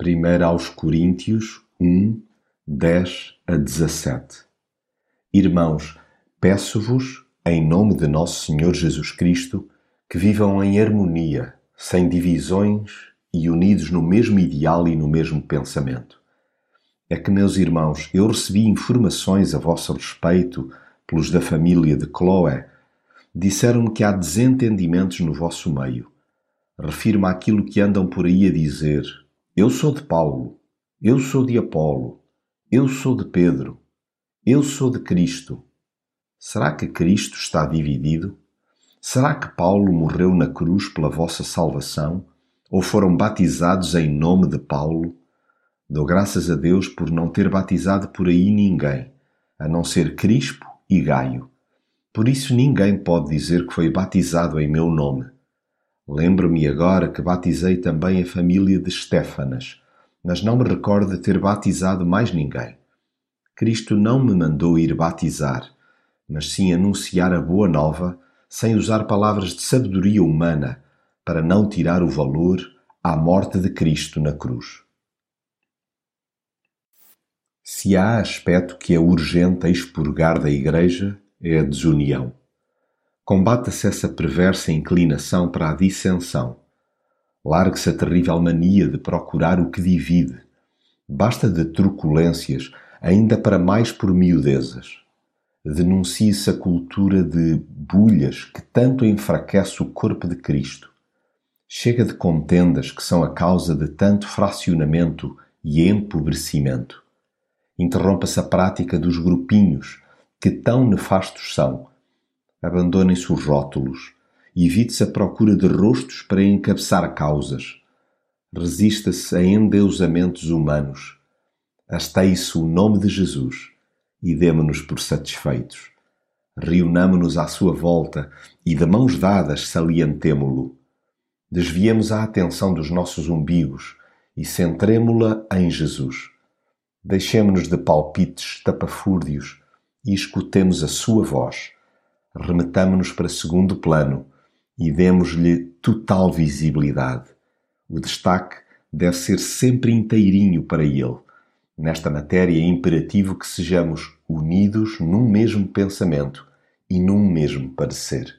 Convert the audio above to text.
1 aos Coríntios 1, 10 a 17 Irmãos, peço-vos, em nome de nosso Senhor Jesus Cristo, que vivam em harmonia, sem divisões e unidos no mesmo ideal e no mesmo pensamento. É que, meus irmãos, eu recebi informações a vosso respeito pelos da família de Chloé. Disseram-me que há desentendimentos no vosso meio. Refiro-me àquilo que andam por aí a dizer eu sou de Paulo, eu sou de Apolo, eu sou de Pedro, eu sou de Cristo. Será que Cristo está dividido? Será que Paulo morreu na cruz pela vossa salvação? Ou foram batizados em nome de Paulo? Dou graças a Deus por não ter batizado por aí ninguém, a não ser Crispo e Gaio. Por isso ninguém pode dizer que foi batizado em meu nome. Lembro-me agora que batizei também a família de Stefanas, mas não me recordo de ter batizado mais ninguém. Cristo não me mandou ir batizar, mas sim anunciar a boa nova sem usar palavras de sabedoria humana para não tirar o valor à morte de Cristo na cruz. Se há aspecto que é urgente expurgar da Igreja, é a desunião. Combata-se essa perversa inclinação para a dissensão. Largue-se a terrível mania de procurar o que divide. Basta de truculências, ainda para mais por miudezas. Denuncie-se a cultura de bulhas que tanto enfraquece o corpo de Cristo. Chega de contendas que são a causa de tanto fracionamento e empobrecimento. Interrompa-se a prática dos grupinhos, que tão nefastos são Abandonem-se os rótulos. Evite-se a procura de rostos para encabeçar causas. Resista-se a endeusamentos humanos. Asteie-se o nome de Jesus e demo-nos por satisfeitos. Reunamo-nos à sua volta e de mãos dadas salientemo-lo. Desviemos a atenção dos nossos umbigos e centremo-la em Jesus. Deixemo-nos de palpites tapafúrdios e escutemos a sua voz remetamo-nos para segundo plano e demos-lhe total visibilidade. O destaque deve ser sempre inteirinho para ele. Nesta matéria é imperativo que sejamos unidos num mesmo pensamento e num mesmo parecer.